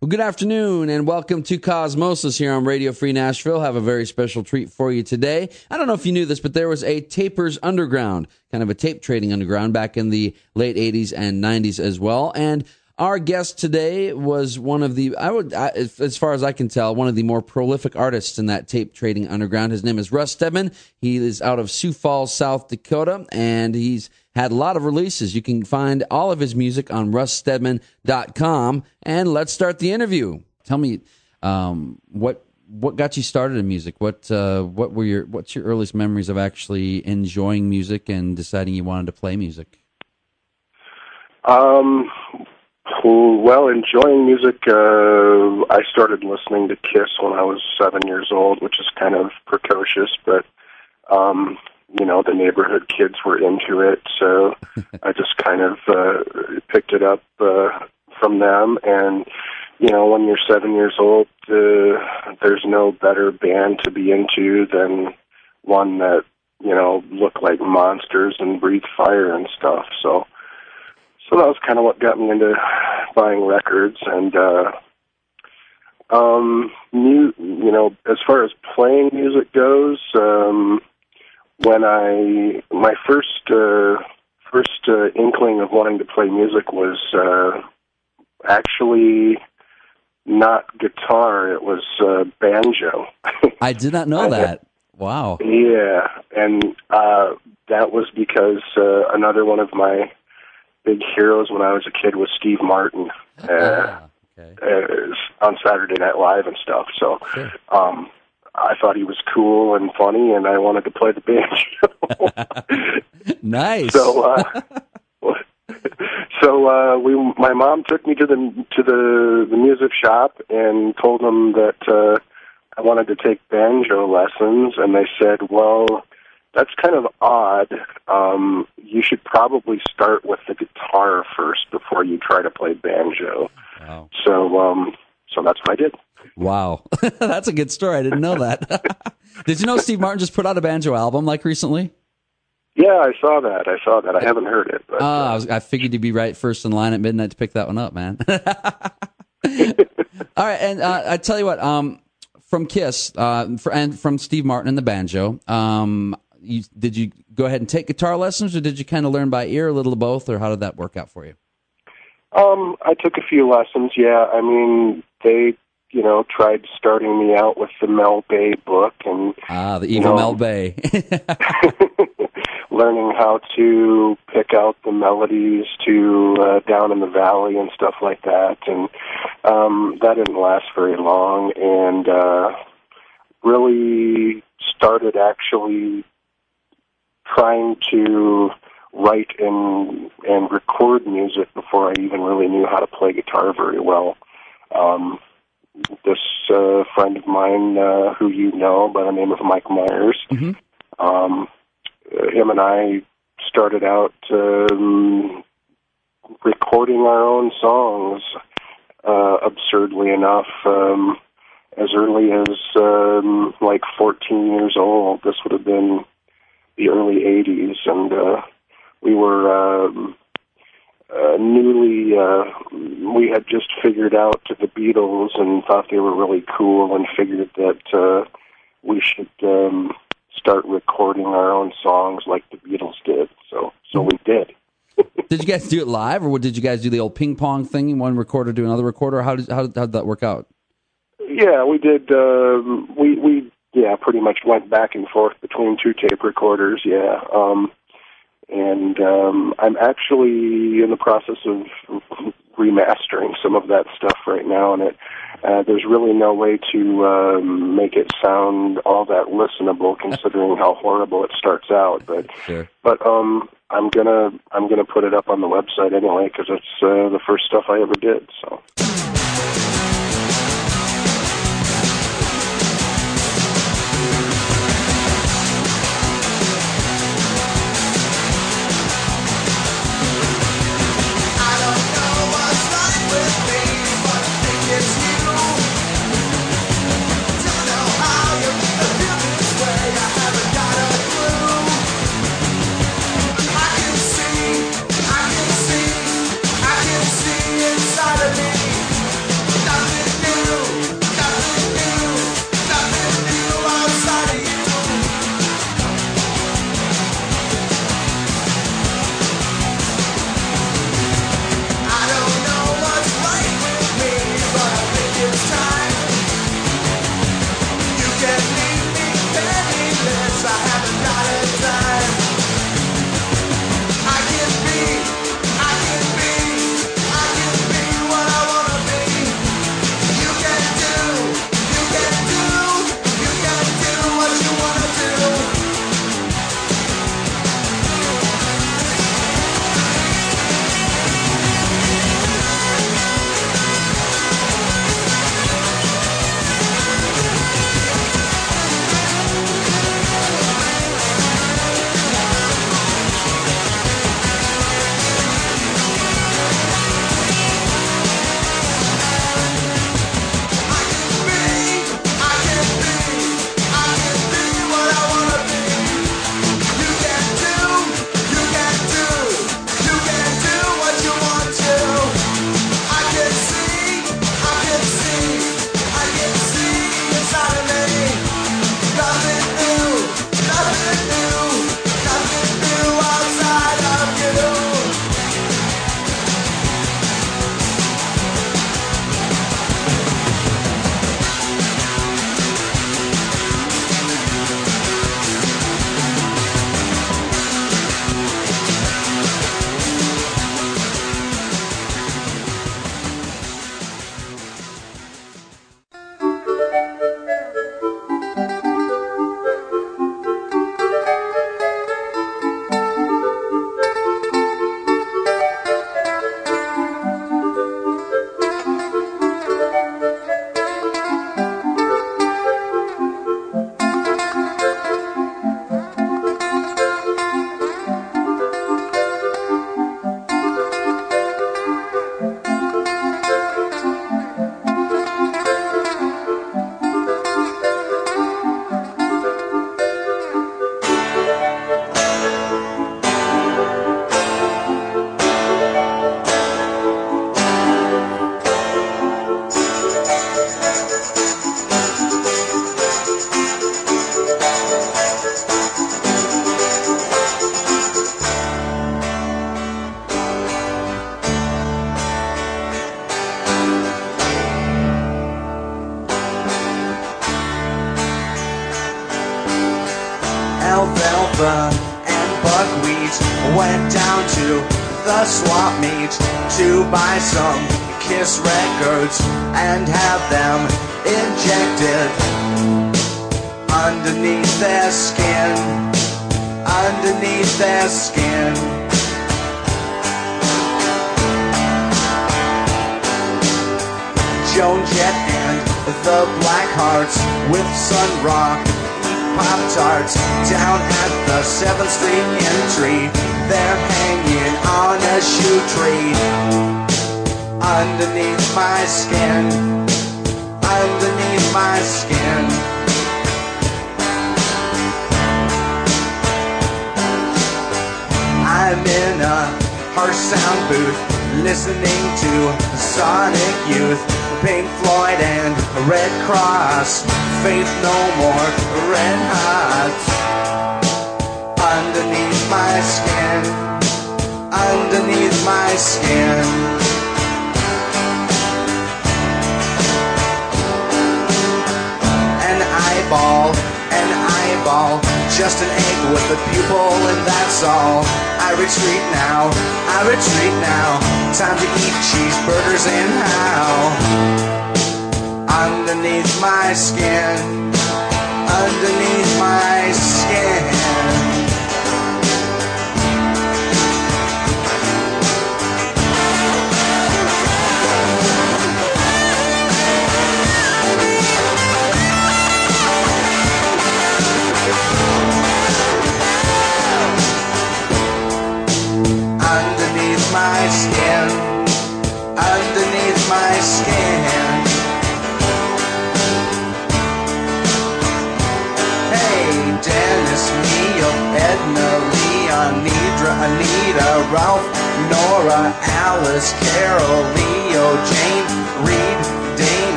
Well, good afternoon and welcome to Cosmosis here on Radio Free Nashville. Have a very special treat for you today. I don't know if you knew this, but there was a Tapers Underground, kind of a tape trading underground back in the late 80s and 90s as well. And our guest today was one of the, I would, as far as I can tell, one of the more prolific artists in that tape trading underground. His name is Russ Stedman. He is out of Sioux Falls, South Dakota, and he's had a lot of releases. You can find all of his music on russstedman.com. And let's start the interview. Tell me, um, what, what got you started in music? What, uh, what were your, what's your earliest memories of actually enjoying music and deciding you wanted to play music? Um, well, enjoying music, uh, I started listening to Kiss when I was seven years old, which is kind of precocious, but, um, you know, the neighborhood kids were into it, so I just kind of uh, picked it up uh, from them. And, you know, when you're seven years old, uh, there's no better band to be into than one that, you know, look like monsters and breathe fire and stuff. So, so that was kind of what got me into buying records and uh um mu- you know as far as playing music goes um when i my first uh first uh, inkling of wanting to play music was uh actually not guitar it was uh banjo I did not know that. Wow. yeah and uh that was because uh another one of my big heroes when I was a kid was Steve Martin uh, Ah, okay. uh, on Saturday Night Live and stuff. So Sure. um, I thought he was cool and funny, and I wanted to play the banjo. Nice. so uh, so uh, we my mom took me to the to the the music shop and told them that uh, I wanted to take banjo lessons, and they said, well. That's kind of odd. Um, you should probably start with the guitar first before you try to play banjo. wow. So, um, so that's what I did. Wow. That's a good story. I didn't know that. did you know Steve Martin just put out a banjo album like recently? Yeah, I saw that. I saw that. I haven't heard it. But, Uh, I, uh, was, I figured you'd be right first in line at midnight to pick that one up, man. All right, and uh, I tell you what, um, from Kiss, uh, for, and from Steve Martin and the banjo, um, you, did you go ahead and take guitar lessons, or did you kind of learn by ear, a little of both, or how did that work out for you? um, I took a few lessons. Yeah, I mean, they, you know, tried starting me out with the Mel Bay book and Ah, the evil No. Mel Bay. learning how to pick out the melodies to uh, down in the valley and stuff like that. And um, that didn't last very long, and uh, really started actually trying to write and and record music before I even really knew how to play guitar very well. Um, this uh, friend of mine, uh, who you know by the name of Mike Myers, Mhm. um, him and I started out um, recording our own songs. Uh, absurdly enough, um, as early as um, like 14 years old. This would have been the early 80s, and uh, we were um, uh, newly. Uh, we had just figured out the Beatles and thought they were really cool, and figured that uh, we should um, start recording our own songs like the Beatles did. So, so we did. did you guys do it live, or did you guys do the old ping pong thing? One recorder do another recorder. How did how, did- how did that work out? Yeah, we did. Um, we we yeah, pretty much went back and forth between two tape recorders. Yeah, um, and um, I'm actually in the process of remastering some of that stuff right now, and it uh, there's really no way to um, make it sound all that listenable, considering how horrible it starts out. But Sure. but um, I'm gonna I'm gonna put it up on the website anyway because it's uh, the first stuff I ever did. So.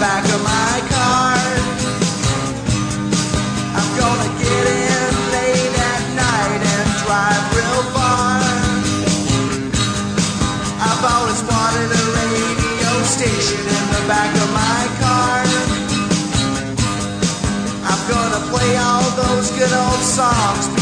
back of my car. I'm gonna get in late at night and drive real far. I've always wanted a radio station in the back of my car. I'm gonna play all those good old songs.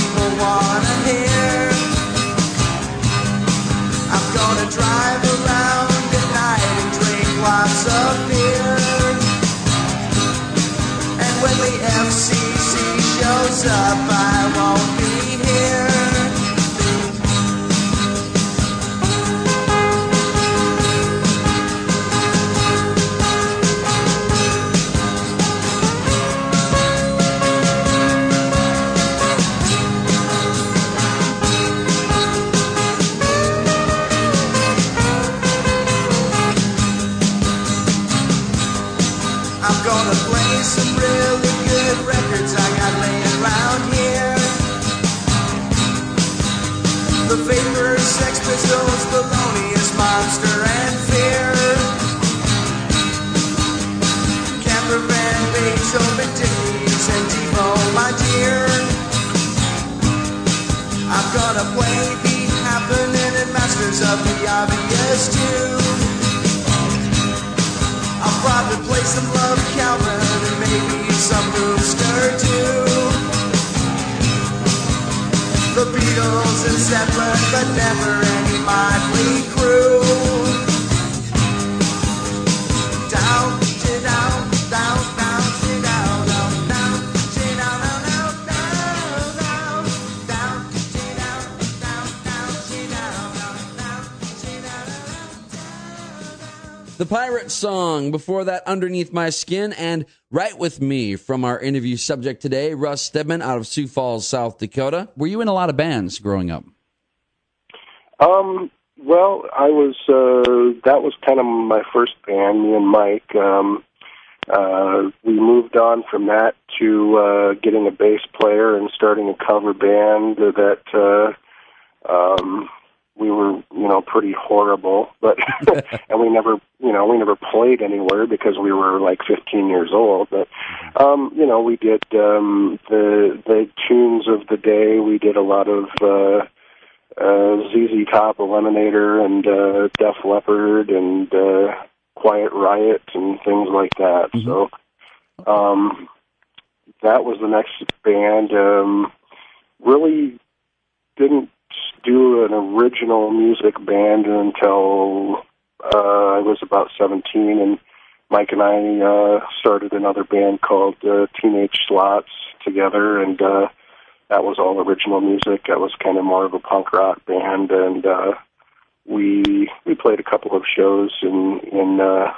up. And Zeppelin, but never any Mötley Crüe. The Pirate Song. Before that, Underneath My Skin and Right With Me from our interview subject today, Russ Stedman out of Sioux Falls, South Dakota. Were you in a lot of bands growing up? Um, well, I was. Uh, that was kind of my first band. Me and Mike. Um, uh, we moved on from that to uh, getting a bass player and starting a cover band that uh, um, we were, you know, pretty horrible. But and we never, you know, we never played anywhere because we were like 15 years old. But um, you know, we did um, the the tunes of the day. We did a lot of. Uh, uh, ZZ Top, Eliminator, and uh, Def Leppard, and uh, Quiet Riot, and things like that. So um, that was the next band. Um, really didn't do an original music band until uh, I was about 17, and Mike and I uh, started another band called uh, Teenage Slots together, and uh, that was all original music. That was kind of more of a punk rock band, and uh, we we played a couple of shows in in uh,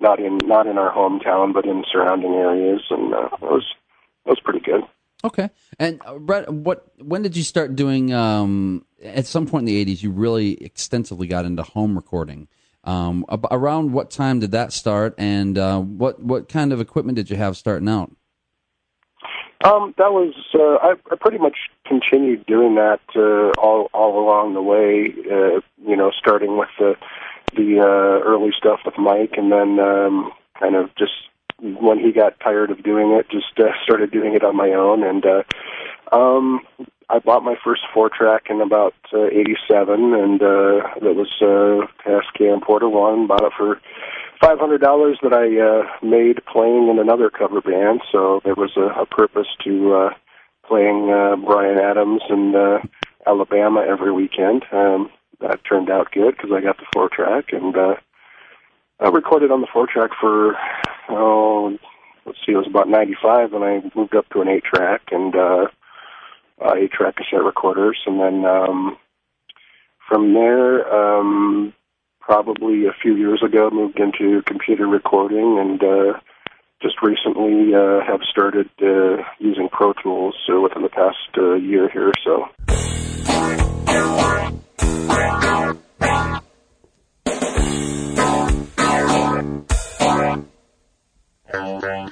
not in not in our hometown, but in surrounding areas, and uh, it was it was pretty good. Okay. And uh, Brett, what when did you start doing? Um, at some point in the '80s, you really extensively got into home recording. Um, ab- around what time did that start, and uh, what what kind of equipment did you have starting out? Um, that was uh, I, I pretty much continued doing that uh, all all along the way. Uh, you know, starting with the the uh, early stuff with Mike, and then um, kind of just when he got tired of doing it, just uh, started doing it on my own. And uh, um, I bought my first four track in about uh, '87, and uh, that was uh, Tascam Porta One. Bought it for five hundred dollars that I uh, made playing in another cover band. So there was a, a purpose to uh, playing uh, Bryan Adams and uh, Alabama every weekend. Um, that turned out good because I got the four track and uh, I recorded on the four track for oh let's see it was about ninety five and I moved up to an eight track and uh, uh, eight track cassette recorders and then um, from there um, probably a few years ago moved into computer recording and uh, just recently uh, have started uh, using Pro Tools uh, within the past uh, year here or so. Oh,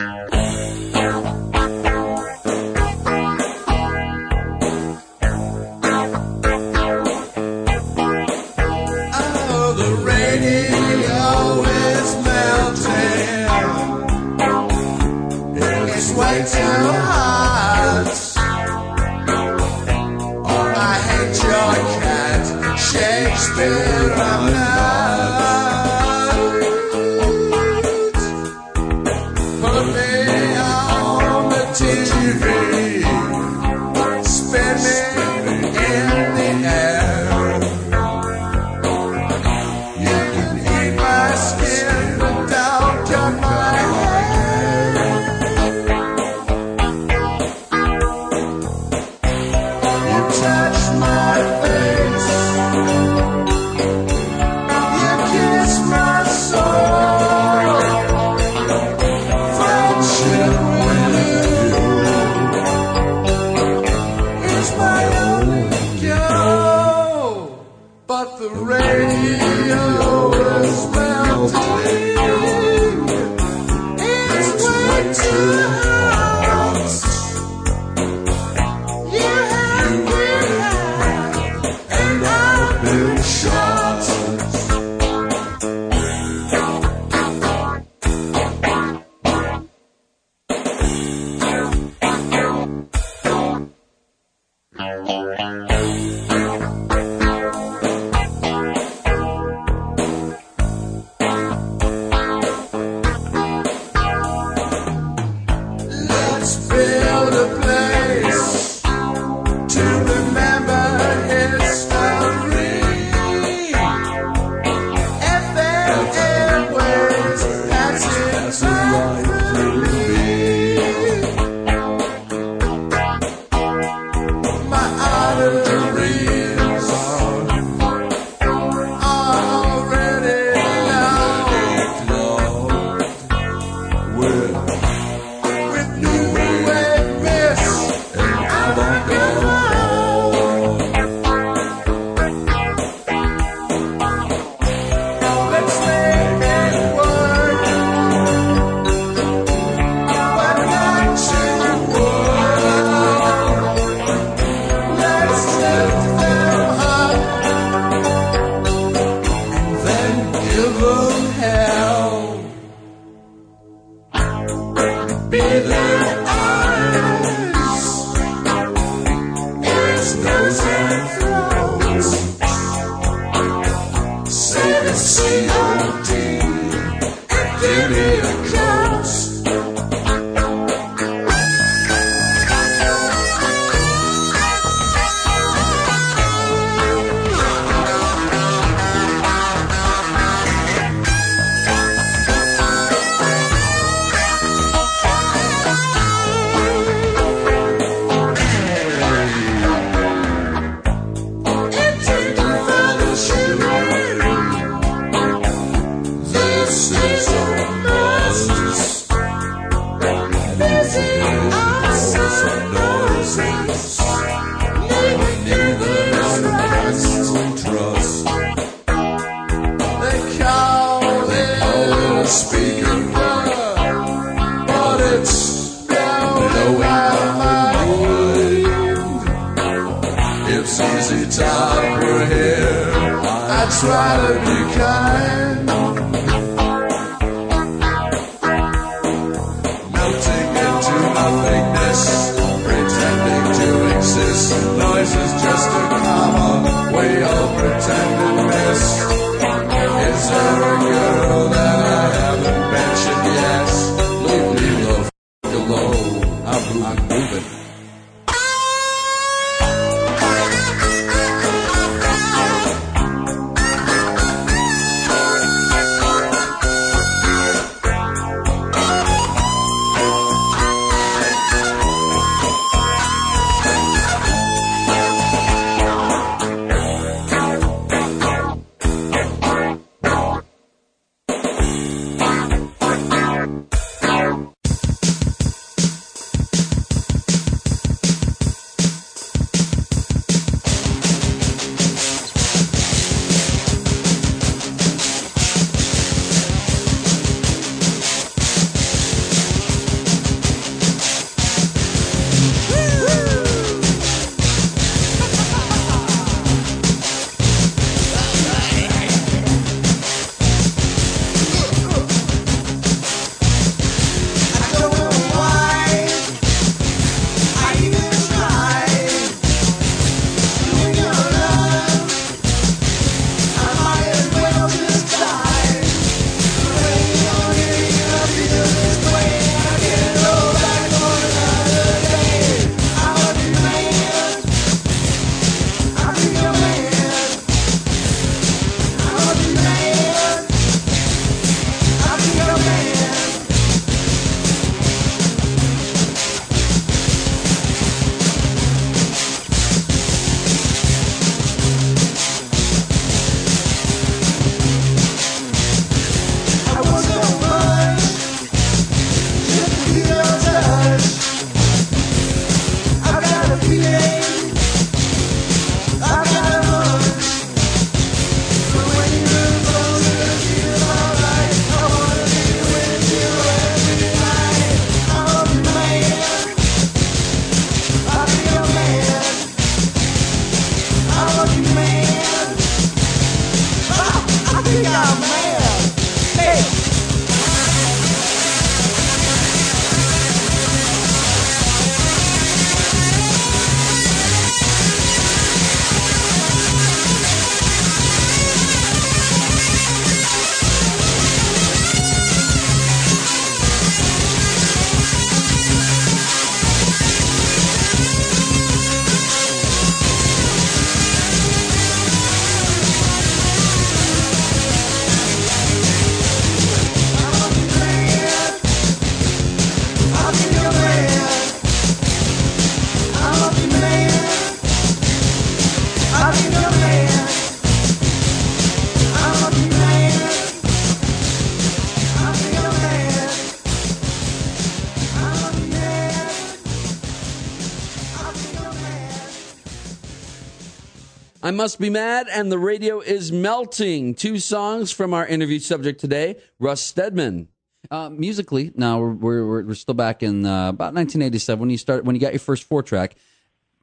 Must Be Mad and The Radio is Melting. Two songs from our interview subject today, Russ Stedman. Uh, musically, now we're, we're, we're still back in uh, about 1987 when you start when you got your first four track.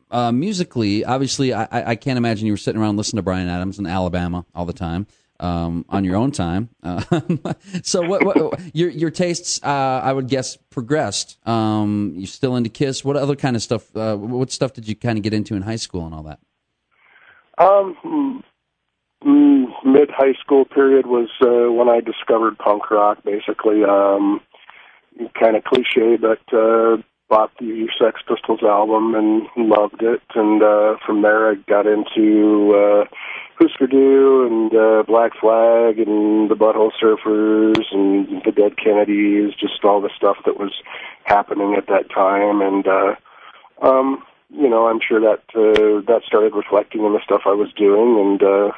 Uh, musically, obviously, I, I can't imagine you were sitting around listening to Bryan Adams in Alabama all the time um, on your own time. So, what, what your your tastes? Uh, I would guess progressed. Um, you're still into Kiss. What other kind of stuff? Uh, what stuff did you kind of get into in high school and all that? Um, mm, mid high school period was uh, when I discovered punk rock. Basically, um, kind of cliche, but uh, bought the Sex Pistols album and loved it. And uh, from there, I got into uh, Husker Du and uh, Black Flag and the Butthole Surfers and the Dead Kennedys, just all the stuff that was happening at that time. And uh, um, you know, I'm sure that uh, that started reflecting in the stuff I was doing, and uh,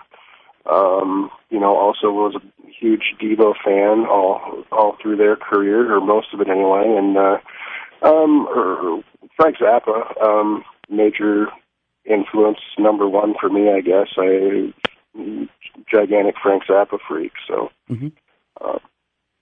um, you know, also was a huge Devo fan all all through their career, or most of it anyway. And uh, um, or Frank Zappa, um, major influence, number one for me, I guess. I gigantic Frank Zappa freak, so. Mhm. Uh,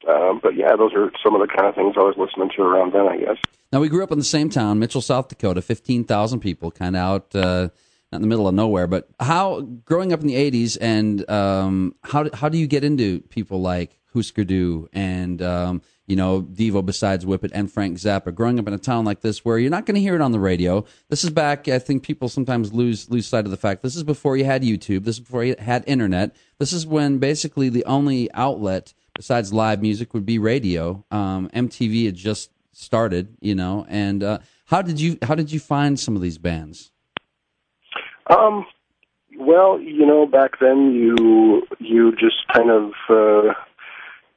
um, but yeah, those are some of the kind of things I was listening to around then, I guess. Now we grew up in the same town, Mitchell, South Dakota, fifteen thousand people, kind of out uh, not in the middle of nowhere. But how growing up in the '80s, and um, how how do you get into people like Husker Du and um, you know Devo, besides Whip It and Frank Zappa? Growing up in a town like this, where you're not going to hear it on the radio. This is back. I think people sometimes lose lose sight of the fact. This is before you had YouTube. This is before you had internet. This is when basically the only outlet besides live music would be radio. Um, MTV had just started, you know. And uh, how did you how did you find some of these bands? Um, well, you know, back then you you just kind of uh,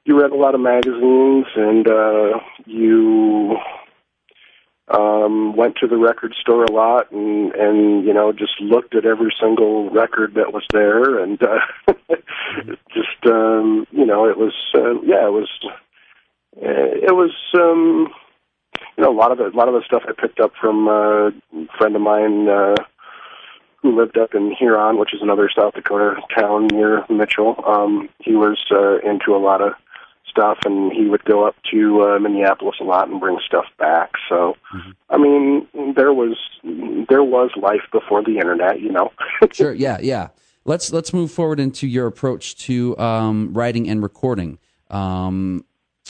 you read a lot of magazines and uh, you um, went to the record store a lot and and you know just looked at every single record that was there and uh, just um, you know it was uh, yeah it was uh, it was um, you know a lot of it a lot of the stuff I picked up from uh, a friend of mine. Uh, who lived up in Huron, which is another South Dakota town near Mitchell. Um, he was uh, into a lot of stuff, and he would go up to uh, Minneapolis a lot and bring stuff back. So, I mean, there was there was life before the internet, you know. Sure, yeah, yeah. Let's let's move forward into your approach to um, writing and recording. Um,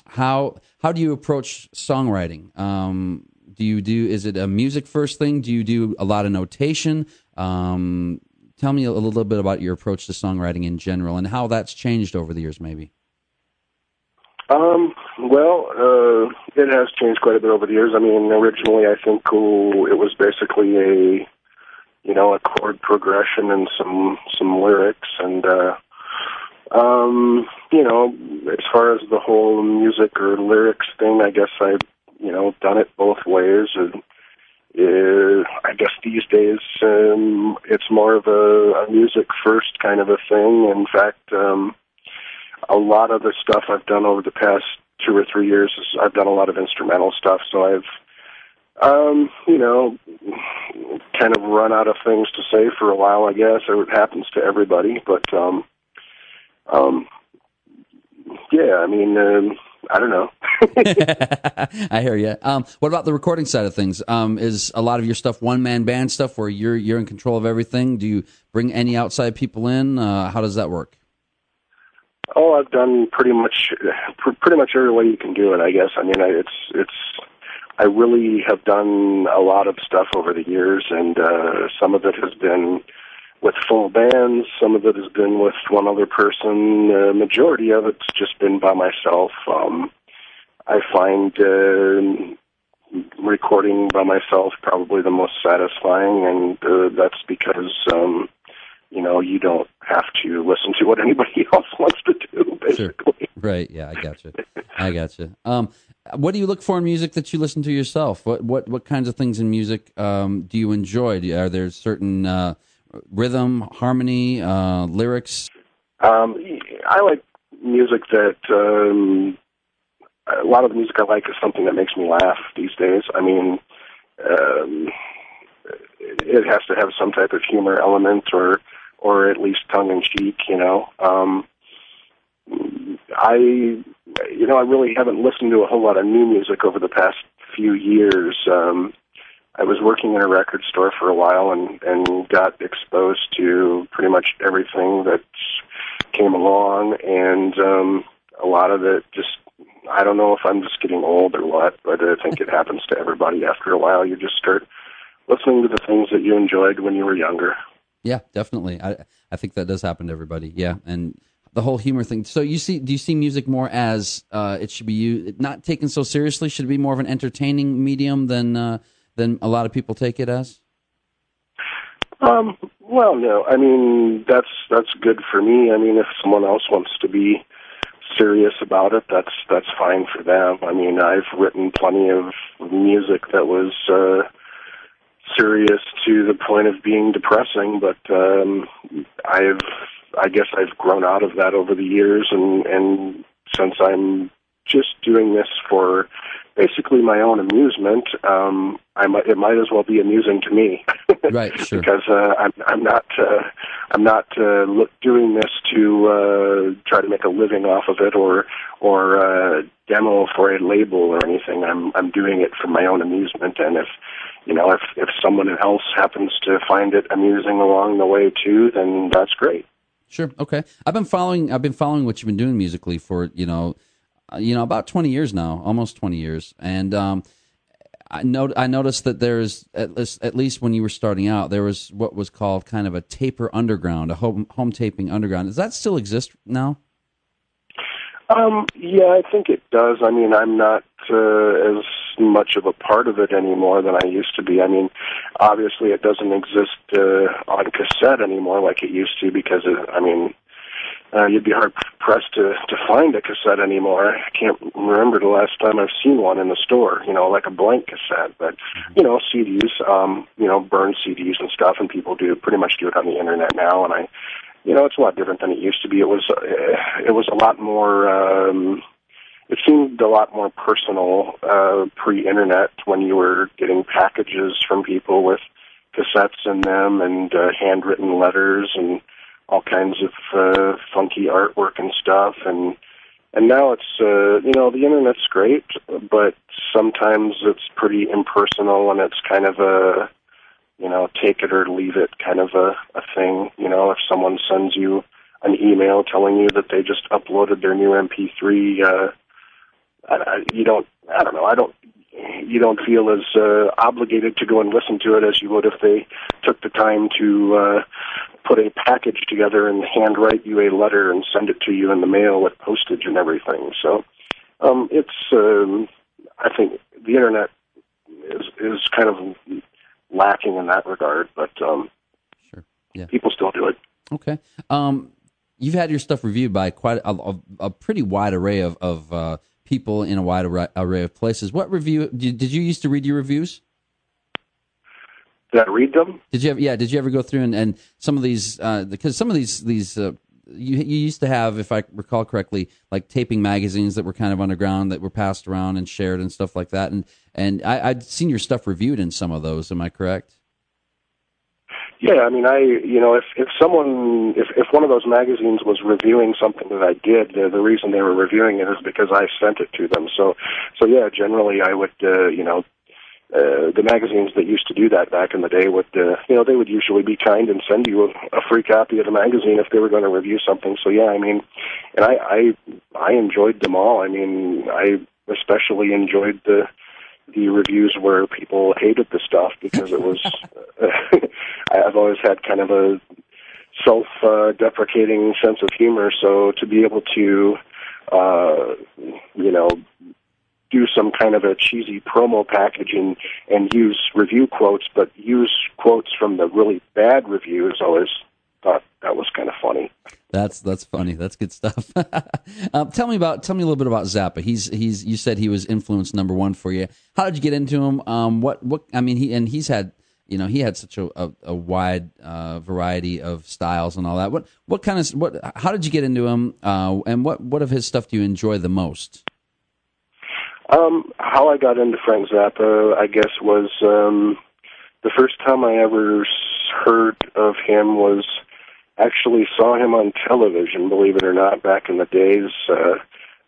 how how do you approach songwriting? Um, do you do is it a music first thing? Do you do a lot of notation? Um, tell me a little bit about your approach to songwriting in general and how that's changed over the years, maybe. Um, well, uh, it has changed quite a bit over the years. I mean, originally I think it was basically a, you know, a chord progression and some some lyrics, and uh, um, you know, as far as the whole music or lyrics thing, I guess I've you know done it both ways. And uh, I guess these days um, it's more of a, a music first kind of a thing. In fact. Um, a lot of the stuff I've done over the past two or three years is I've done a lot of instrumental stuff, so I've um, you know, kind of run out of things to say for a while, I guess. It happens to everybody, but um um yeah, I mean, um, I don't know. I hear you. Um, what about the recording side of things? Um, is a lot of your stuff one man band stuff where you're you're in control of everything? Do you bring any outside people in? Uh, how does that work? Oh, I've done pretty much pr- pretty much every way you can do it. I guess. I mean, I, it's it's. I really have done a lot of stuff over the years, and uh, some of it has been with full bands. Some of it has been with one other person. The majority of it's just been by myself. Um, I find uh, recording by myself probably the most satisfying, and uh, that's because um, you know you don't have to listen to what anybody else wants to do. Basically, Right. Yeah, I got you. I got you. Um, what do you look for in music that you listen to yourself? What what what kinds of things in music um, do you enjoy? Do are there certain uh, rhythm, harmony, uh, lyrics? um, I like music that. Um, a lot of the music I like is something that makes me laugh these days. I mean, um, it has to have some type of humor element, or or at least tongue in cheek. You know, um, I you know I really haven't listened to a whole lot of new music over the past few years. Um, I was working in a record store for a while and and got exposed to pretty much everything that came along, and um, a lot of it just I don't know if I'm just getting old or what, but I think it happens to everybody after a while. You just start listening to the things that you enjoyed when you were younger. Yeah, definitely. I I think that does happen to everybody. Yeah, and the whole humor thing. So you see, do you see music more as uh, it should be used, not taken so seriously? Should it be more of an entertaining medium than uh, than a lot of people take it as? Um, well, no. I mean, that's that's good for me. I mean, if someone else wants to be serious about it, that's that's fine for them. I mean, I've written plenty of music that was uh, serious to the point of being depressing, but um, I've I guess I've grown out of that over the years, and and since I'm just doing this for basically my own amusement, um, I might, it might as well be amusing to me. right, sure. because uh, I'm, I'm not, uh, I'm not uh, look, doing this to uh, try to make a living off of it or or uh, demo for a label or anything. I'm I'm doing it for my own amusement, and if you know if if someone else happens to find it amusing along the way too, then that's great. Sure. Okay. I've been following. I've been following what you've been doing musically for you know you know, about 20 years now, almost 20 years. And um, I, not, I noticed that there's, at least, at least when you were starting out, there was what was called kind of a taper underground, a home, home taping underground. Does that still exist now? Um, yeah, I think it does. I mean, I'm not uh, as much of a part of it anymore than I used to be. I mean, obviously, it doesn't exist uh, on cassette anymore like it used to because, it, I mean, uh, you'd be hard pressed to to find a cassette anymore. I can't remember the last time I've seen one in the store. You know, like a blank cassette. But you know, CDs, um, you know, burn CDs and stuff, and people do pretty much do it on the internet now. And I, you know, it's a lot different than it used to be. It was uh, it was a lot more. Um, it seemed a lot more personal uh, pre-internet when you were getting packages from people with cassettes in them and uh, handwritten letters and all kinds of uh, funky artwork and stuff. And and now it's uh you know the internet's great but sometimes it's pretty impersonal and it's kind of a you know take it or leave it kind of a a thing. You know if someone sends you an email telling you that they just uploaded their new mp3 uh I, you don't i don't know. I don't you don't feel as uh, obligated to go and listen to it as you would if they took the time to uh, put a package together and handwrite you a letter and send it to you in the mail with postage and everything. So um, it's, um, I think, the internet is is kind of lacking in that regard, but um, sure, yeah, people still do it. Okay. Um, you've had your stuff reviewed by quite a, a, a pretty wide array of, of uh, people in a wide array of places. What review did, did you used to read your reviews? Did I read them? Did you ever? Yeah. Did you ever go through and, and some of these uh, because some of these these uh, you you used to have, if I recall correctly, like taping magazines that were kind of underground that were passed around and shared and stuff like that. And and I, I'd seen your stuff reviewed in some of those. Am I correct? Yeah, I mean, I you know, if if someone if if one of those magazines was reviewing something that I did, uh, the reason they were reviewing it is because I sent it to them. So so yeah, generally I would uh, you know uh, the magazines that used to do that back in the day would, uh, you know, they would usually be kind and send you a, a free copy of the magazine if they were going to review something. So yeah, I mean, and I, I, I enjoyed them all. I mean, I especially enjoyed the, the reviews where people hated the stuff because it was, I've always had kind of a self, uh, deprecating sense of humor. So to be able to, uh, you know, do some kind of a cheesy promo package and, and use review quotes, but use quotes from the really bad reviews. Always thought that was kind of funny. That's that's funny. That's good stuff. um, tell me about tell me a little bit about Zappa. He's he's you said he was influence number one for you. How did you get into him? Um, what what I mean he and he's had you know he had such a, a, a wide uh, variety of styles and all that. What what kind of what? How did you get into him? Uh, and what what of his stuff do you enjoy the most? Um, how I got into Frank Zappa, I guess, was um, the first time I ever heard of him was actually saw him on television, believe it or not, back in the days uh,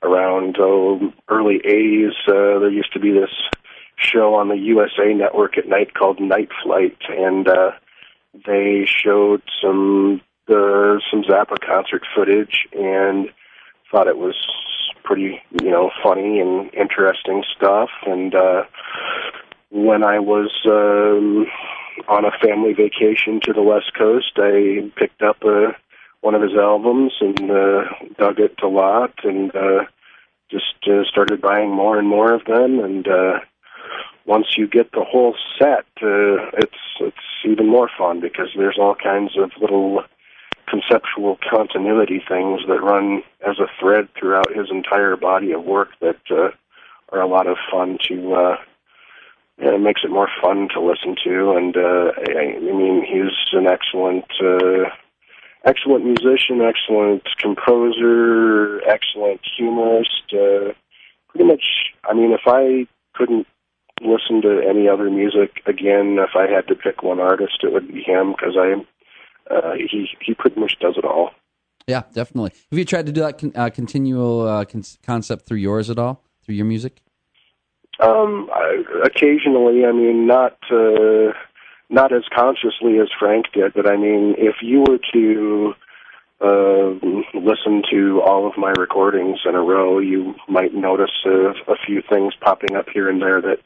around oh, early 80s. Uh, there used to be this show on the USA Network at night called Night Flight, and uh, they showed some the some Zappa concert footage and thought it was pretty you know funny and interesting stuff. And uh, when I was um, on a family vacation to the West Coast, I picked up uh, one of his albums and uh, dug it a lot, and uh, just uh, started buying more and more of them. And uh, once you get the whole set, uh, it's it's even more fun because there's all kinds of little conceptual continuity things that run as a thread throughout his entire body of work that uh, are a lot of fun to uh, and it makes it more fun to listen to. And uh, I, I mean, he's an excellent, uh, excellent musician, excellent composer, excellent humorist. Uh, pretty much, I mean, if I couldn't listen to any other music again, if I had to pick one artist, it would be him because I, uh, he he pretty much does it all. Yeah, definitely. Have you tried to do that con- uh, continual uh, con- concept through yours at all, through your music? Um, occasionally, I mean, not uh, not as consciously as Frank did, but I mean, if you were to uh, listen to all of my recordings in a row, you might notice a, a few things popping up here and there that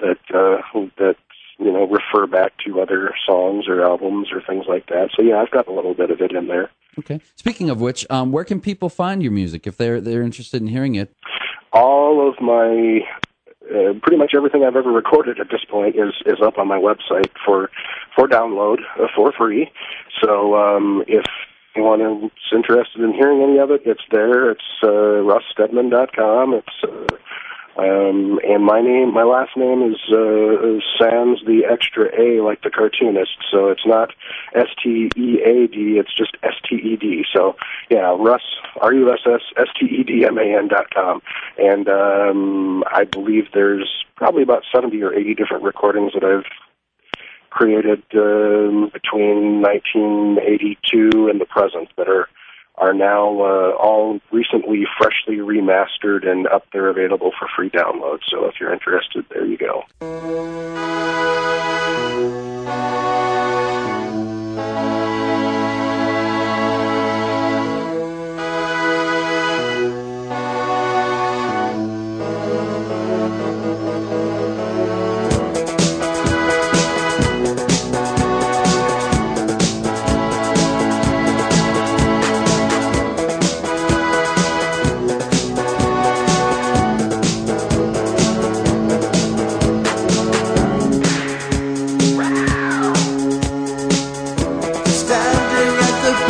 that uh, that you know refer back to other songs or albums or things like that. So yeah, I've got a little bit of it in there. Okay. Speaking of which, um, where can people find your music if they're they're interested in hearing it? All of my uh, pretty much everything I've ever recorded at this point is is up on my website for for download uh, for free. So um, if anyone is interested in hearing any of it, it's there. It's uh, russstedman.com. It's uh, um, and my name, my last name is uh, sans the extra A, like the cartoonist. So it's not S T E A D. It's just S T E D. So yeah, Russ R U S S S T E D M A N dot com. And um, I believe there's probably about seventy or eighty different recordings that I've created um, between 1982 and the present that are are now uh, all recently freshly remastered and up there available for free download. So if you're interested, there you go.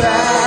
At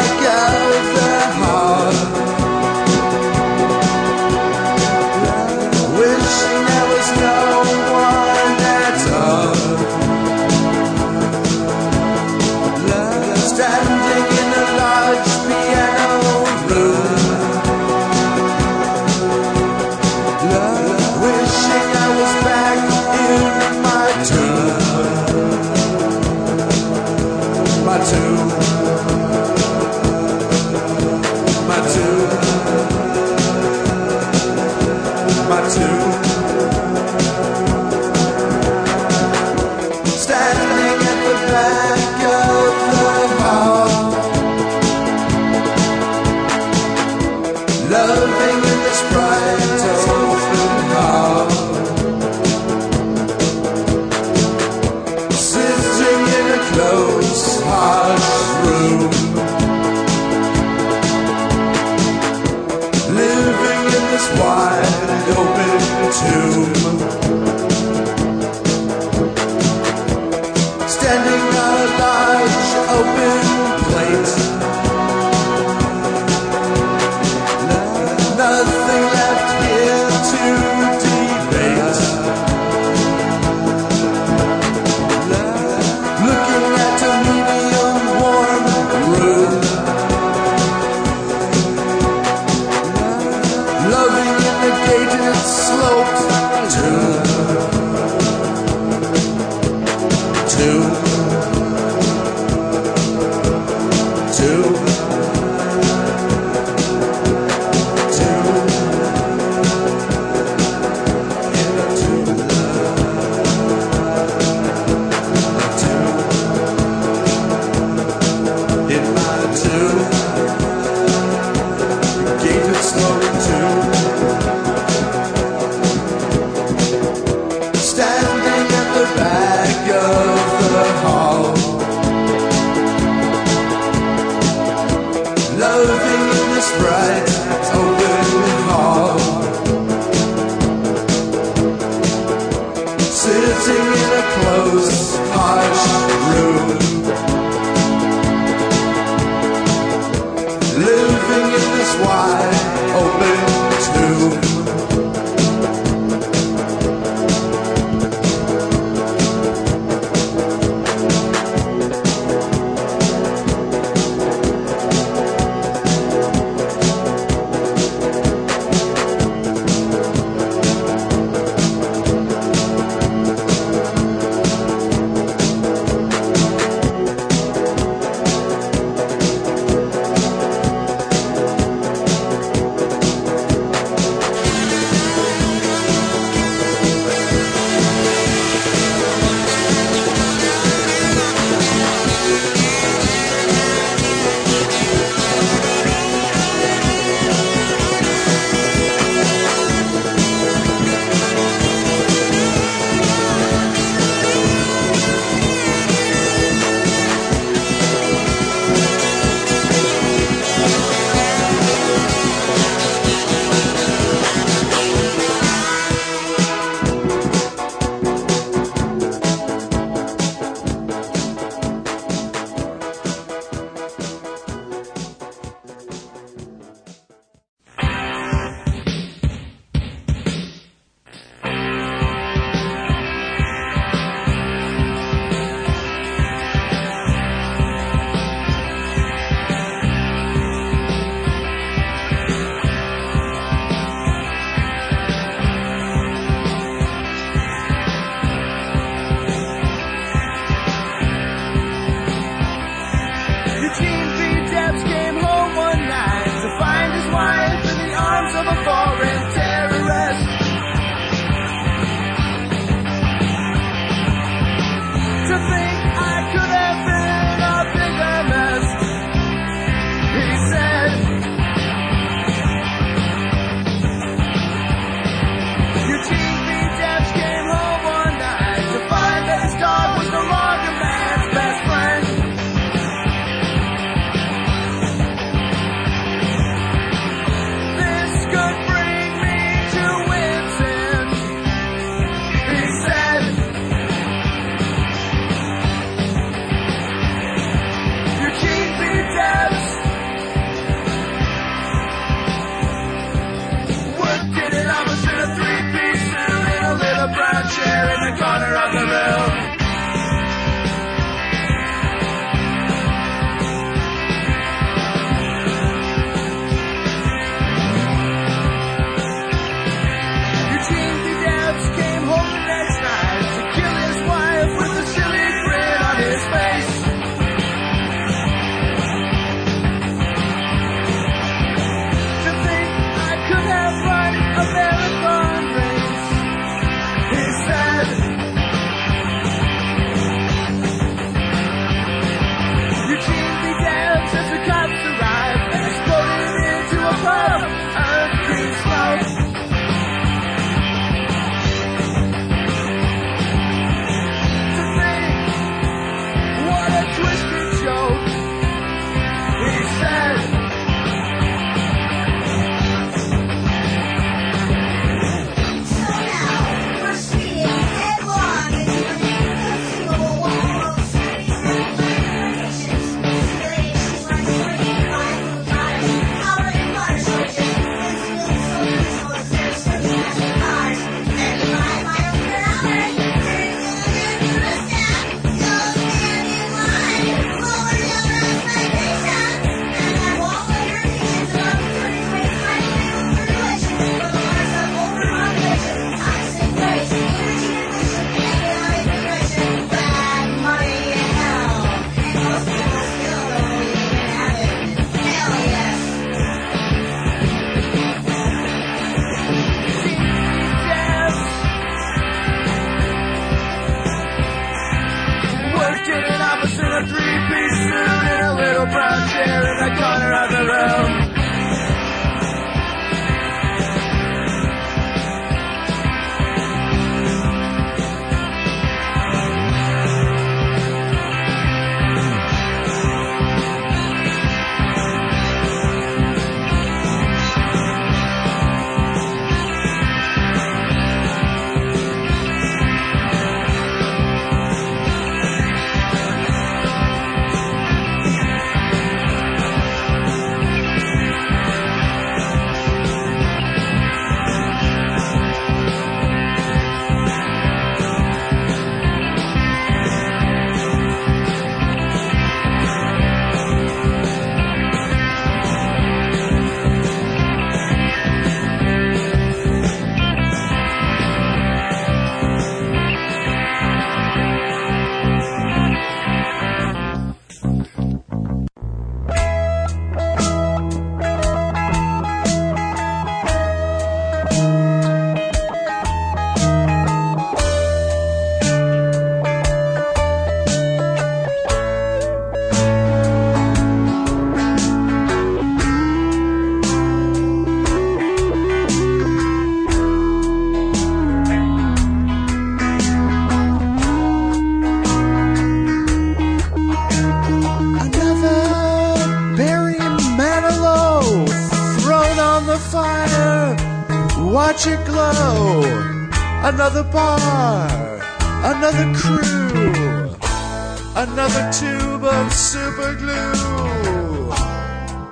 another tube of super glue,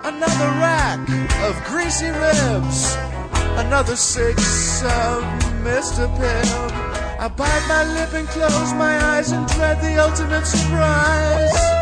another rack of greasy ribs, another six of Mr. Pibb. I bite my lip and close my eyes and dread the ultimate surprise.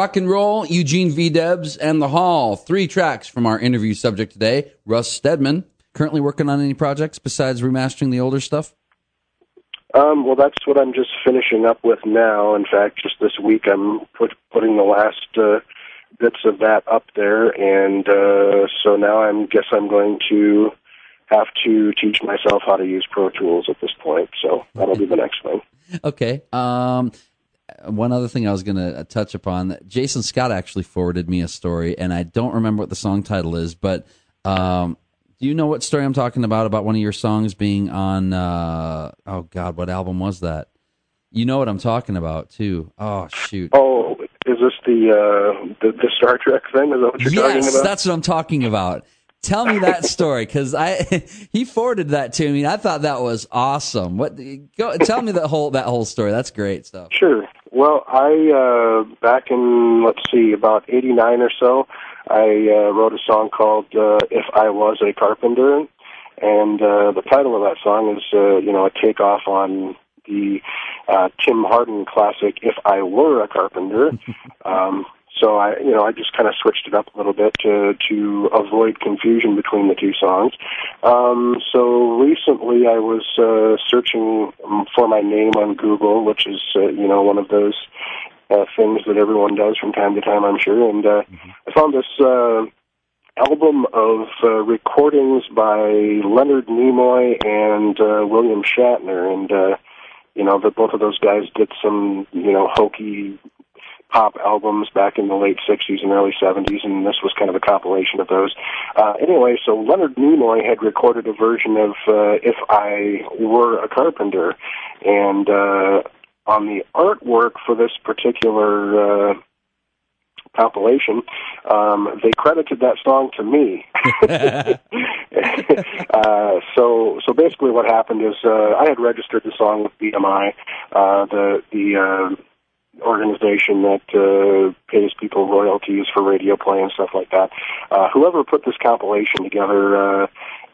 Rock and roll, Eugene V. Debs, and The Hall. Three tracks from our interview subject today. Russ Stedman. Currently working on any projects besides remastering the older stuff? Um, well, that's what I'm just finishing up with now. In fact, just this week I'm put, putting the last uh, bits of that up there, and uh, so now I guess I'm going to have to teach myself how to use Pro Tools at this point. So that'll be the next thing. Okay. Um, one other thing I was going to touch upon Jason Scott actually forwarded me a story, and I don't remember what the song title is, but um, do you know what story I'm talking about? About one of your songs being on, uh, oh God, what album was that? You know what I'm talking about, too. Oh, shoot. Oh, is this the uh, the, the Star Trek thing? Is that what you're talking yes, about? that's what I'm talking about. Tell me that story because I he forwarded that to me. I thought that was awesome. What? Go tell me that whole that whole story. That's great stuff. Sure. Well, I uh, back in let's see, about '89 or so, I uh, wrote a song called uh, "If I Was a Carpenter," and uh, the title of that song is, uh, you know, a takeoff on the uh, Tim Hardin classic "If I Were a Carpenter." um, so I, you know, I just kind of switched it up a little bit to to avoid confusion between the two songs. Um, so recently, I was uh, searching for my name on Google, which is, uh, you know, one of those uh, things that everyone does from time to time, I'm sure. And uh, I found this uh, album of uh, recordings by Leonard Nimoy and uh, William Shatner, and uh, you know, that both of those guys did some, you know, hokey pop albums back in the late 60s and early 70s, and this was kind of a compilation of those. Uh, anyway, so Leonard Nimoy had recorded a version of uh, If I Were a Carpenter, and uh, on the artwork for this particular uh, compilation, um, they credited that song to me. uh, so, so basically, what happened is uh, I had registered the song with BMI. Uh, the the uh, organization that uh, pays people royalties for radio play and stuff like that. Uh, whoever put this compilation together uh,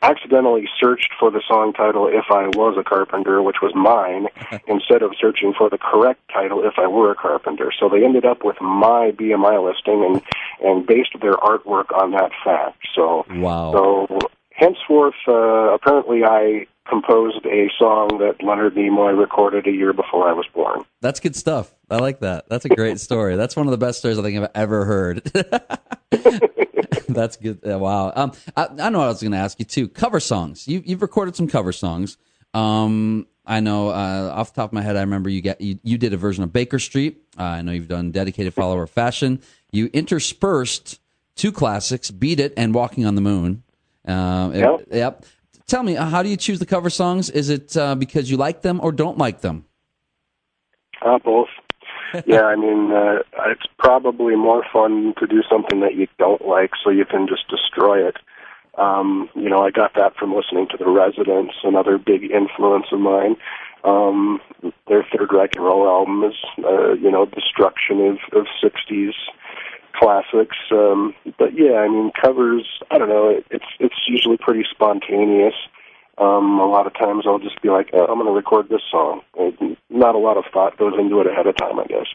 accidentally searched for the song title "If I Was a Carpenter," which was mine, instead of searching for the correct title "If I Were a Carpenter." So they ended up with my BMI listing and and based their artwork on that fact. So Wow. so henceforth, uh, apparently, I composed a song that Leonard Nimoy recorded a year before I was born. That's good stuff. I like that. That's a great story. That's one of the best stories I think I've ever heard. That's good. Wow. Um, I, I know what I was going to ask you too. Cover songs. You, you've recorded some cover songs. Um, I know uh, off the top of my head, I remember you get you, you did a version of Baker Street. Uh, I know you've done Dedicated Follower Fashion. You interspersed two classics, Beat It and Walking on the Moon. Um, it- Yep. yep. Tell me, uh, how do you choose the cover songs? Is it uh, because you like them or don't like them? Uh, both. yeah, I mean, uh, it's probably more fun to do something that you don't like so you can just destroy it. Um, you know, I got that from listening to The Residents, another big influence of mine. Um, their third rock and roll album is, uh, you know, destruction of, of 60s classics. Um, but yeah, I mean, covers, I don't know, it, it's, it's usually pretty spontaneous. Um, a lot of times I'll just be like, oh, I'm going to record this song. And not a lot of thought goes into it ahead of time, I guess.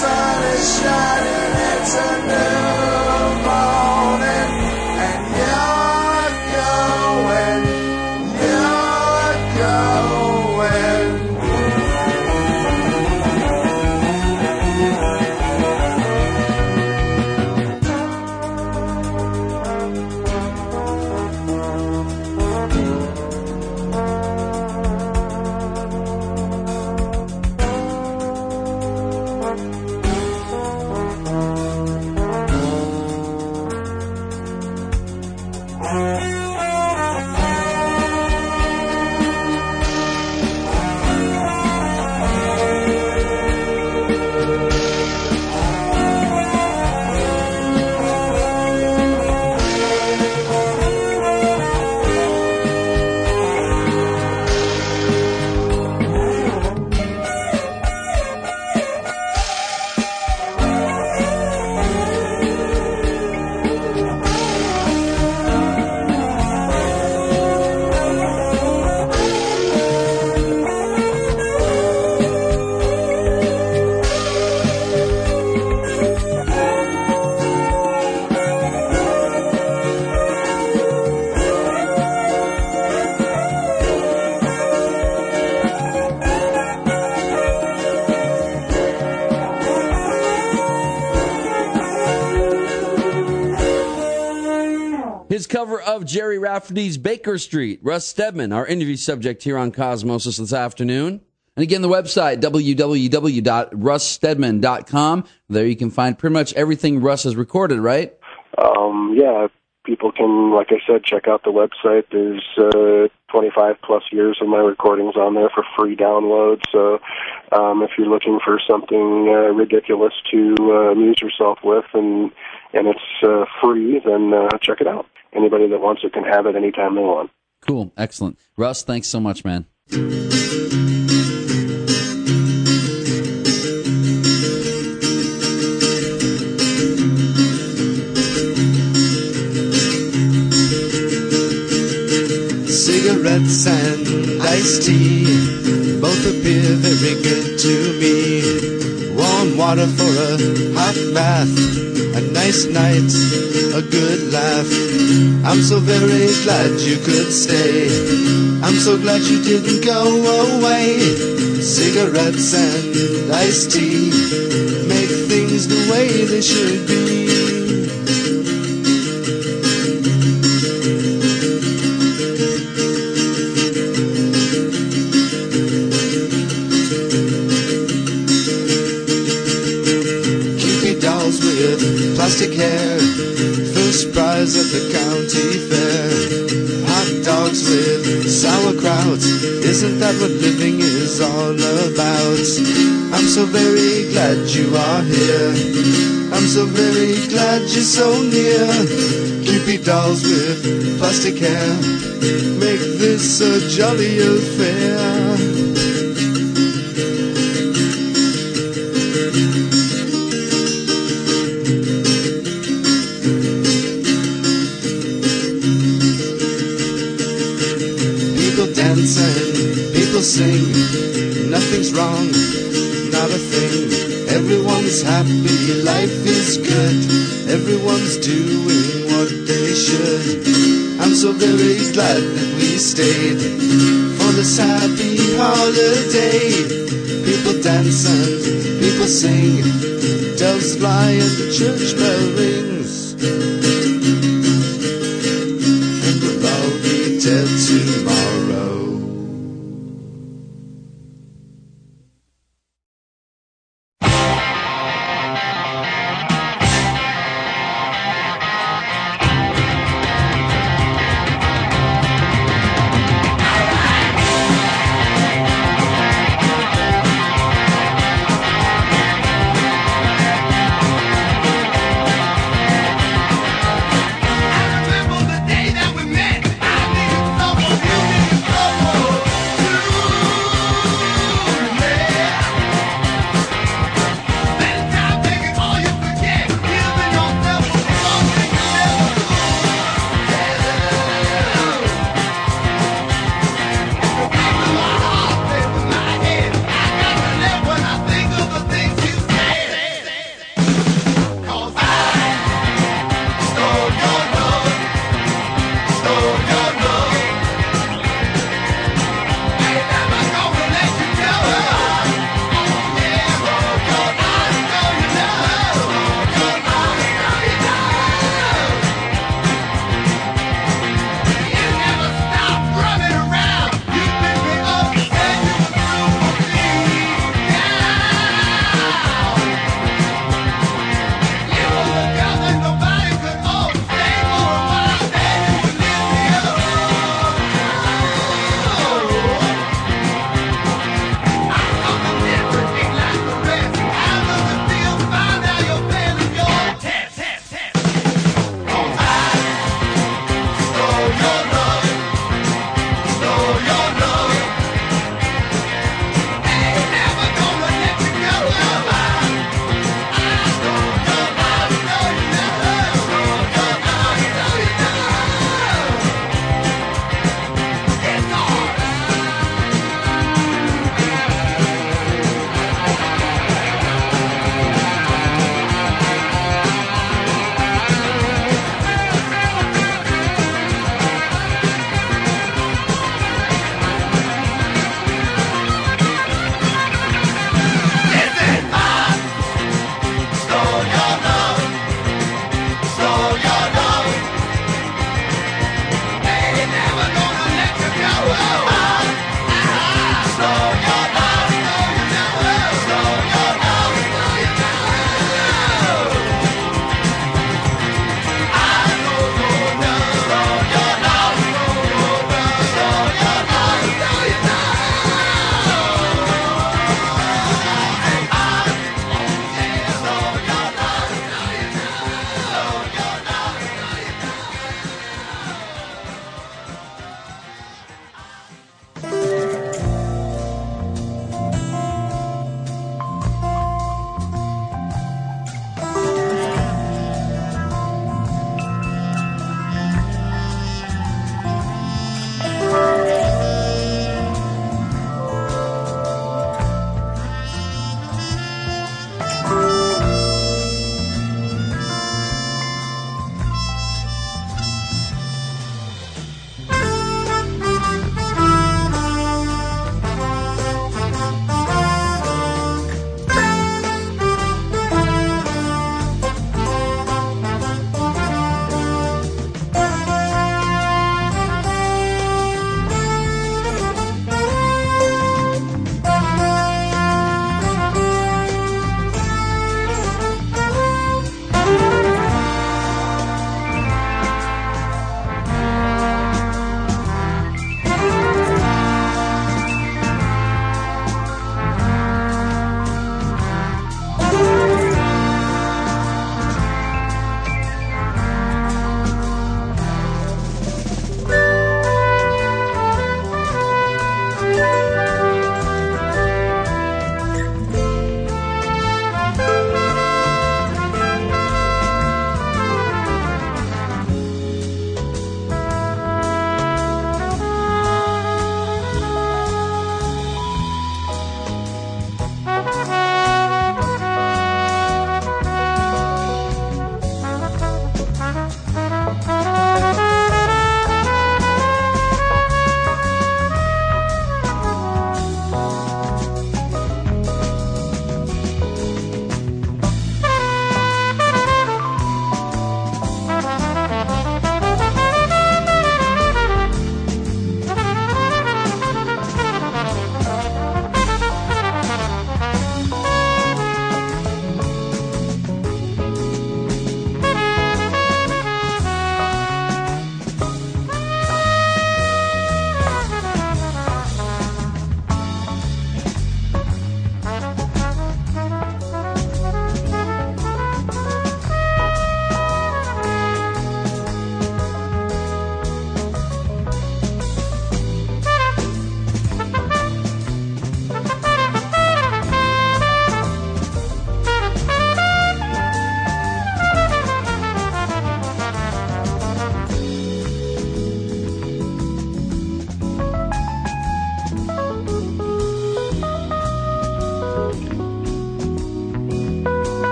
The of Gerry Rafferty's Baker Street. Russ Stedman, our interview subject here on Cosmosis this afternoon. And again, the website, www.russstedman.com. There you can find pretty much everything Russ has recorded, right? Um, yeah, people can, like I said, check out the website. There's uh, 25 plus years of my recordings on there for free download. So um, if you're looking for something uh, ridiculous to uh, amuse yourself with and and it's uh, free, then uh, check it out. Anybody that wants it can have it anytime they want. Cool. Excellent. Russ, thanks so much, man. Cigarettes and iced tea both appear very good to me. Water for a hot bath, a nice night, a good laugh. I'm so very glad you could stay. I'm so glad you didn't go away. Cigarettes and iced tea make things the way they should be. Plastic hair. First prize at the county fair. Hot dogs with sauerkraut. Isn't that what living is all about? I'm so very glad you are here. I'm so very glad you're so near. Cupid dolls with plastic hair. Make this a jolly affair. People sing. Nothing's wrong, not a thing. Everyone's happy, life is good. Everyone's doing what they should. I'm so very glad that we stayed for this happy holiday. People dance and people sing. Doves fly and the church bell rings.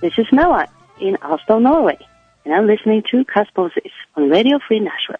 This is Noah in Oslo, Norway, and I'm listening to Cosmosis on Radio Free Nashville.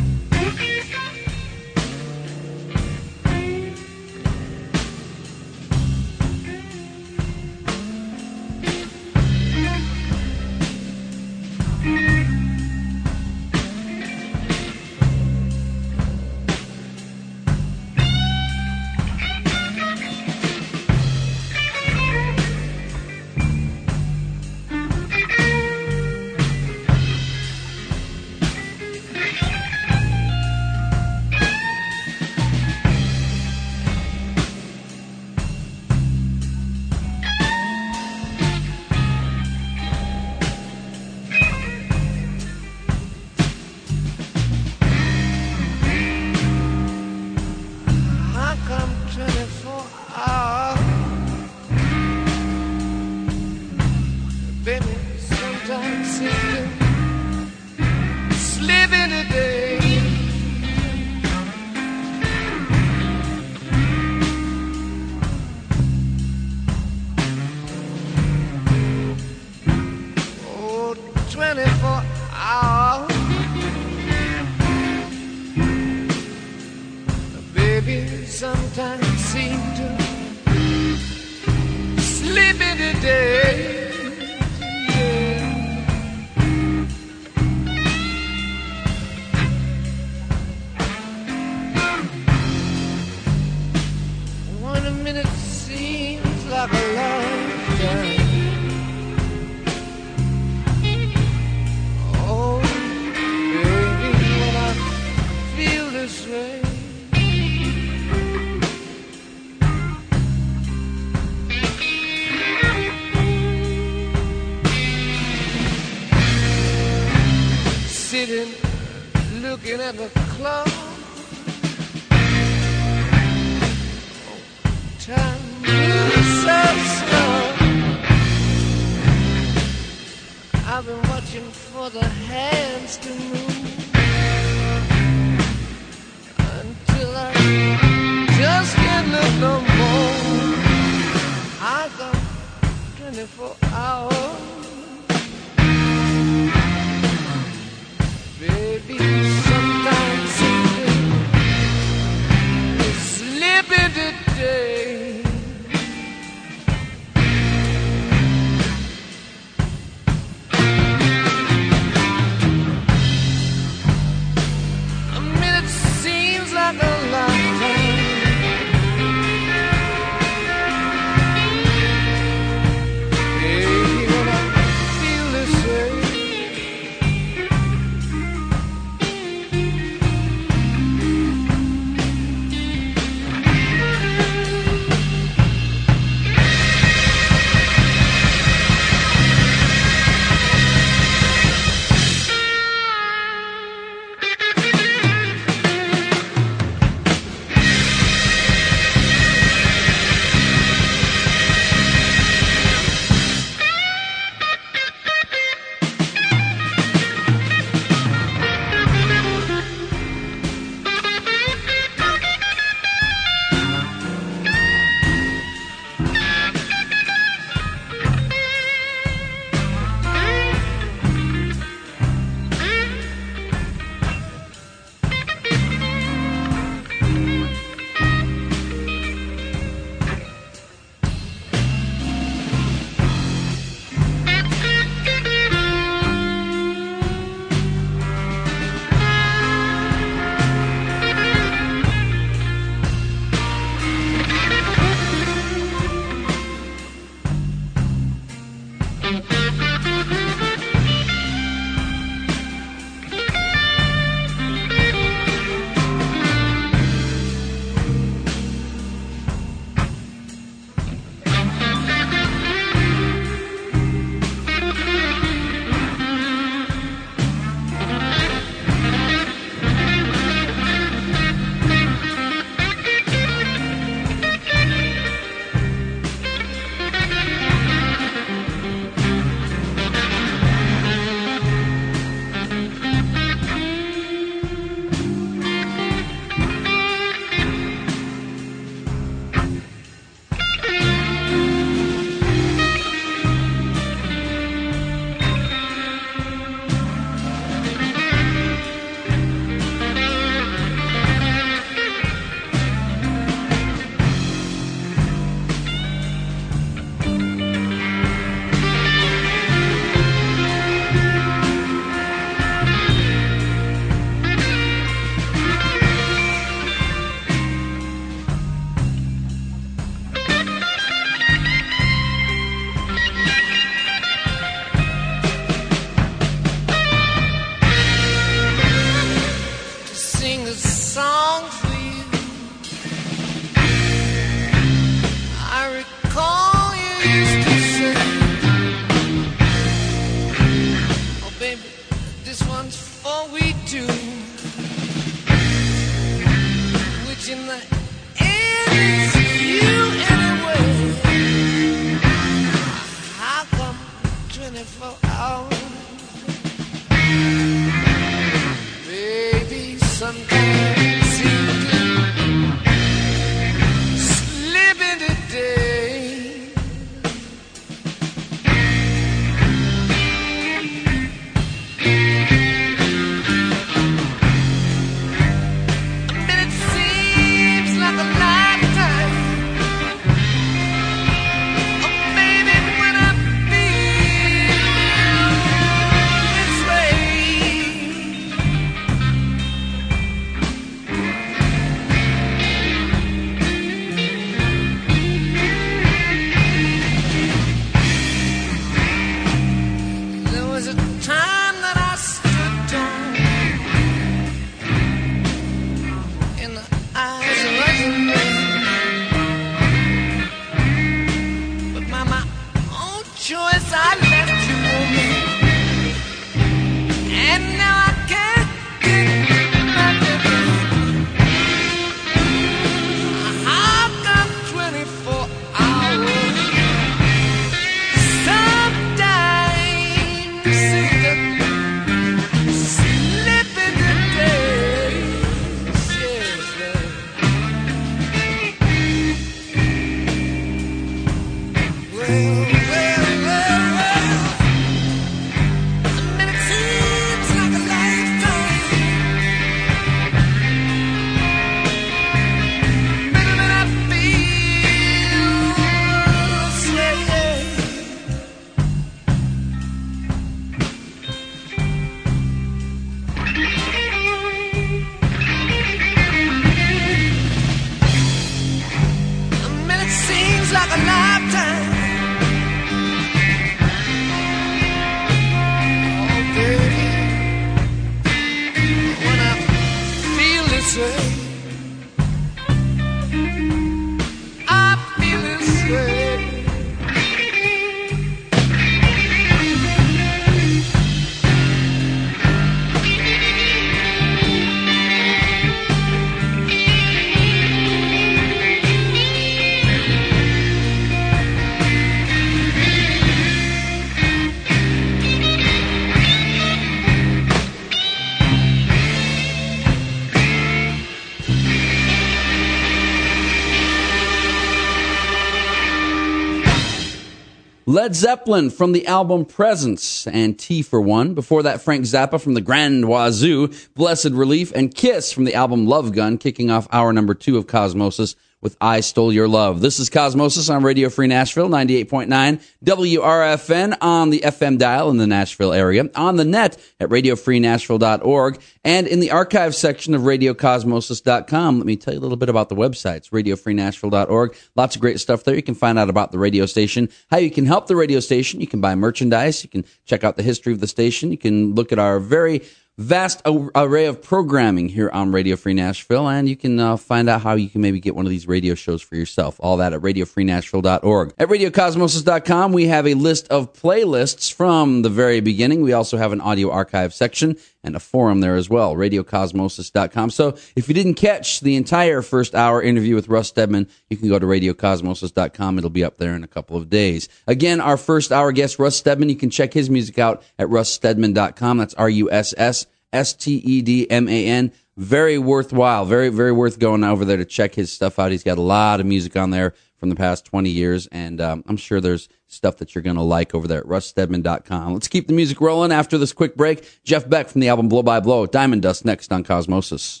Led Zeppelin from the album Presence and Tea for One. Before that, Frank Zappa from the Grand Wazoo, Blessed Relief, and Kiss from the album Love Gun, kicking off hour number two of Cosmosis with I Stole Your Love. This is Cosmosis on Radio Free Nashville, 98.9 WRFN on the FM dial in the Nashville area, on the net at radiofreenashville.org, and in the archive section of radiocosmosis.com. Let me tell you a little bit about the websites, radiofreenashville.org. Lots of great stuff there. You can find out about the radio station, how you can help the radio station. You can buy merchandise. You can check out the history of the station. You can look at our very vast array of programming here on Radio Free Nashville, and you can uh, find out how you can maybe get one of these radio shows for yourself. All that at radiofreenashville.org. At radiocosmosis.com, we have a list of playlists from the very beginning. We also have an audio archive section and a forum there as well, radiocosmosis.com. So if you didn't catch the entire first hour interview with Russ Stedman, you can go to radiocosmosis.com. It'll be up there in a couple of days. Again, our first hour guest, Russ Stedman, you can check his music out at russstedman.com. That's R-U-S-S S T E D M A N. Very worthwhile. Very, very worth going over there to check his stuff out. He's got a lot of music on there from the past 20 years, and um, I'm sure there's stuff that you're going to like over there at russstedman.com. Let's keep the music rolling after this quick break. Jeff Beck from the album Blow by Blow, Diamond Dust next on Cosmosis.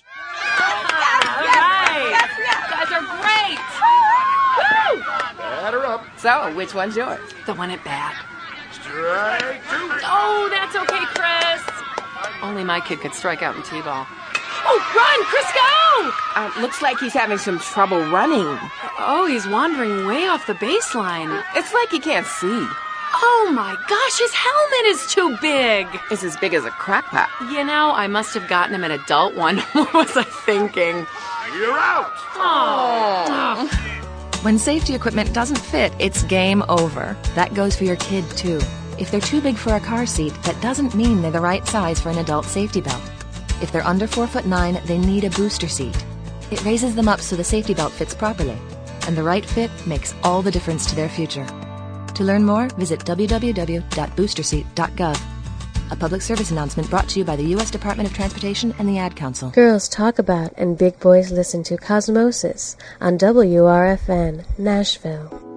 So, which one's yours? The one at bat. Strike two. Oh, that's okay, Chris. Only my kid could strike out in T-ball. Oh, run, Chris, go! Uh, looks like he's having some trouble running. Oh, he's wandering way off the baseline. It's like he can't see. Oh my gosh, his helmet is too big. It's as big as a crock pot. You know, I must have gotten him an adult one. what was I thinking? You're out. Oh. When safety equipment doesn't fit, it's game over. That goes for your kid, too. If they're too big for a car seat, that doesn't mean they're the right size for an adult safety belt. If they're under 4 foot 9, they need a booster seat. It raises them up so the safety belt fits properly. And the right fit makes all the difference to their future. To learn more, visit www.boosterseat.gov. A public service announcement brought to you by the U.S. Department of Transportation and the Ad Council. Girls talk about and big boys listen to Cosmosis on WRFN, Nashville.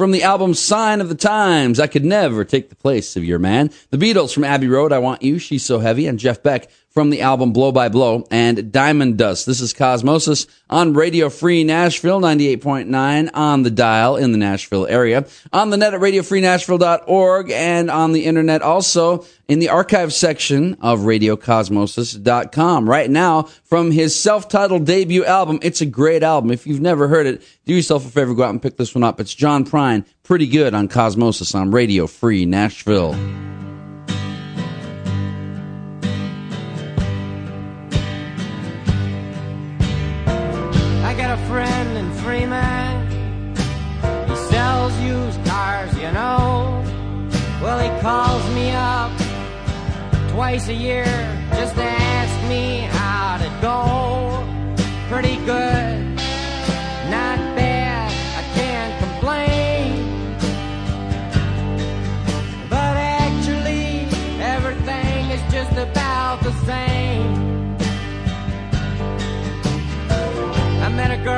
From the album Sign of the Times. I could never take the place of your man. The Beatles from Abbey Road. I want you. She's so heavy. And Jeff Beck from the album Blow by Blow and Diamond Dust. This is Cosmosis on Radio Free Nashville 98.9 on the dial in the Nashville area, on the net at radiofreenashville.org and on the internet also in the archive section of radiocosmosis.com. Right now from his self-titled debut album. It's a great album. If you've never heard it, do yourself a favor, go out and pick this one up. It's John Prine, pretty good on Cosmosis on Radio Free Nashville. Friend in Fremont. He sells used cars, you know. Well, he calls me up twice a year just to ask me how to go. Pretty good,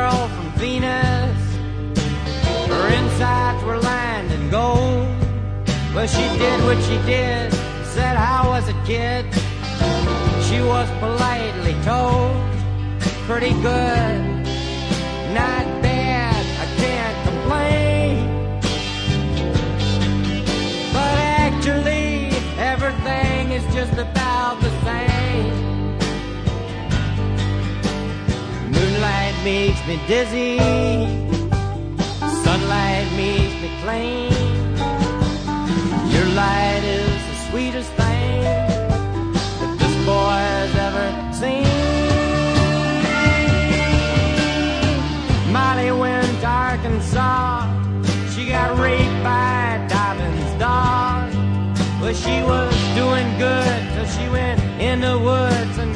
girl from Venus. Her insides were lined in gold. Well, she did what she did. Said, How was it, kid? She was politely told. Pretty good. Not bad. Makes me dizzy. Sunlight makes me clean. Your light is the sweetest thing that this boy has ever seen. Molly went to Arkansas. She got raped by Dobbins' dog. Well, she was doing good till she went in the woods and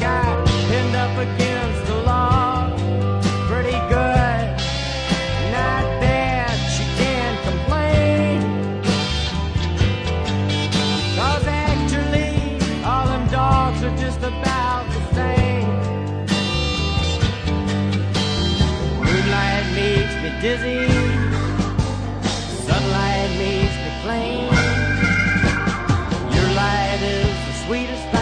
dizzy, sunlight makes me plain. Your light is the sweetest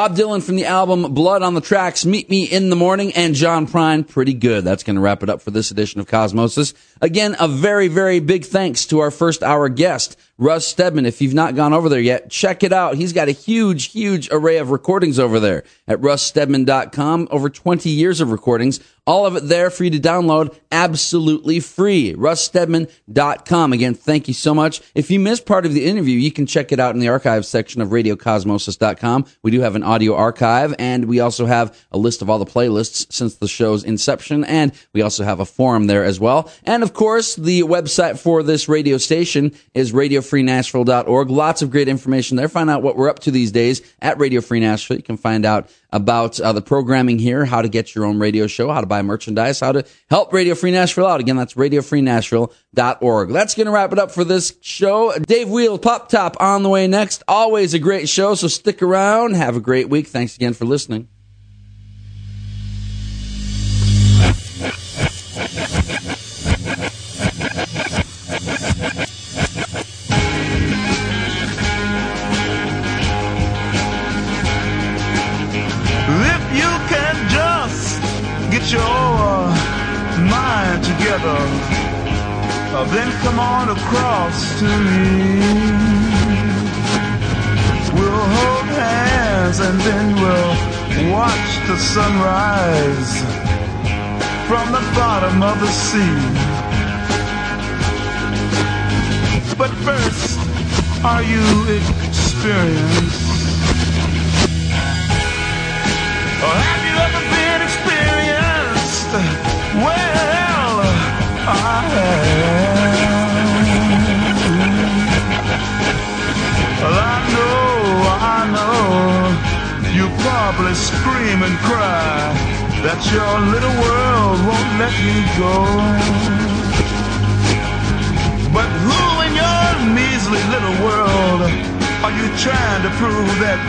Bob Dylan from the album Blood on the Tracks, Meet Me in the Morning, and John Prine, pretty good. That's going to wrap it up for this edition of Cosmosis. Again, a very, very big thanks to our first hour guest, Russ Stedman. If you've not gone over there yet, check it out. He's got a huge, huge array of recordings over there at russstedman.com. Over 20 years of recordings. All of it there for you to download absolutely free. RussStedman.com. Again, thank you so much. If you missed part of the interview, you can check it out in the archives section of RadioCosmosis.com. We do have an audio archive and we also have a list of all the playlists since the show's inception. And we also have a forum there as well. And of course, the website for this radio station is radiofreenashville.org. Lots of great information there. Find out what we're up to these days at Radio Free Nashville. You can find out about uh, the programming here, how to get your own radio show, how to buy merchandise, how to help Radio Free Nashville out. Again, that's radiofreenashville.org. That's going to wrap it up for this show. Dave Wheel, Pop Top on the way next. Always a great show, so stick around. Have a great week. Thanks again for listening. Get your mind together, uh, then come on across to me. We'll hold hands and then we'll watch the sunrise from the bottom of the sea. But first, are you experienced? Probably scream and cry that your little world won't let you go. But who in your measly little world are you trying to prove that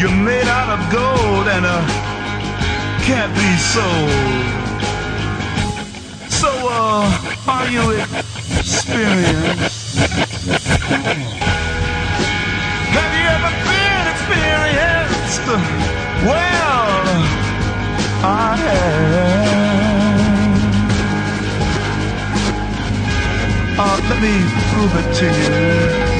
you're made out of gold and uh, can't be sold? So, uh, are you experienced? Have you ever been experienced? Well, I have. Uh, let me prove it to Trumpets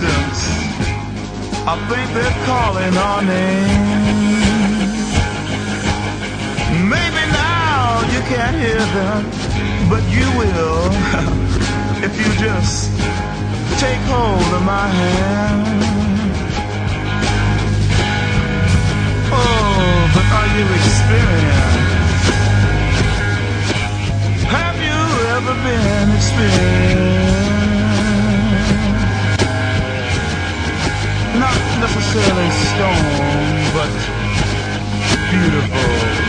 distance. I think they're calling our name. Maybe now you can't hear them, but you will if you just take hold of my hand. Oh, but are you experienced? Have you ever been experienced? Necessarily stone, but beautiful.